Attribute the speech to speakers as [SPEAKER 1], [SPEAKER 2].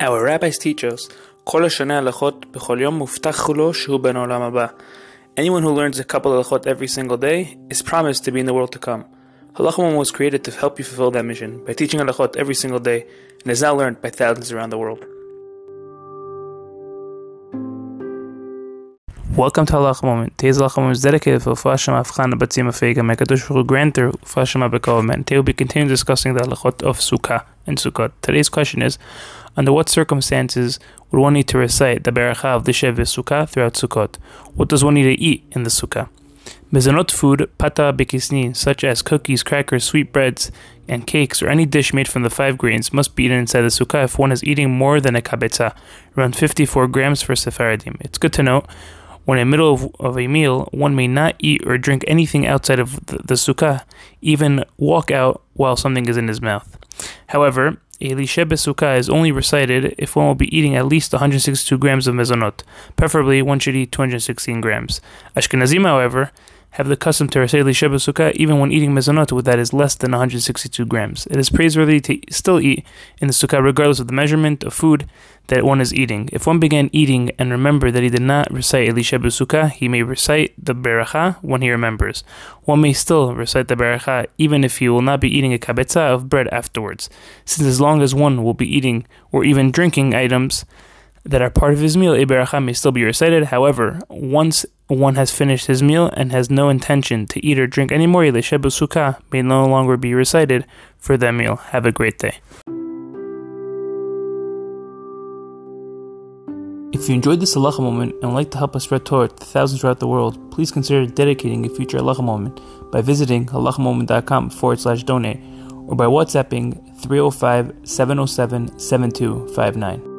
[SPEAKER 1] Our rabbis teach us, כל השנה הלכות בכל יום מובטח לו שהוא בן העולם הבא. Anyone who learns a couple of halachot every single day is promised to be in the world to come. Halachah was created to help you fulfill that mission by teaching halachot every single day and is now learned by thousands around the world. Welcome to Halach Moment. Today's Halach Moment is dedicated for Ufashim Afchan Batzim Afega Mekadosh Baruch grant their Ufashim Abekov Men. Today we'll be continuing discussing the halachot of Sukkah and Sukkot. Today's question is, under what circumstances would one need to recite the Beracha of the Shev Sukkah throughout Sukkot? What does one need to eat in the Sukkah? Mezonot food, pata bekisni, such as cookies, crackers, sweetbreads, and cakes, or any dish made from the five grains, must be eaten inside the sukkah if one is eating more than a kabetza, around 54 grams for Sephardim. It's good to note when in the middle of, of, a meal, one may not eat or drink anything outside of the, the sukkah, even walk out while something is in his mouth. However, Lishev BaSukkah is only recited if one will be eating at least 162 grams of mezonot. Preferably, one should eat 216 grams. Ashkenazim, however, have the custom to recite Lishev BaSukkah even when eating mezonot with that is less than 162 grams. It is praiseworthy to still eat in the sukkah regardless of the measurement of food that one is eating. If one began eating and remember that he did not recite Lishev BaSukkah, he may recite the Beracha when he remembers. One may still recite the Beracha even if he will not be eating a kabetza of bread afterwards, since as long as one will be eating or even drinking items that are part of his meal, a may still be recited. However, once one has finished his meal and has no intention to eat or drink anymore, Lishev BaSukkah may no longer be recited for that meal. Have a great day. If you enjoyed this halacha moment and would like to help us spread Torah to thousands throughout the world, please consider dedicating a future halacha moment by visiting halachamoment.com forward slash donate or by WhatsApping 305 707 7259.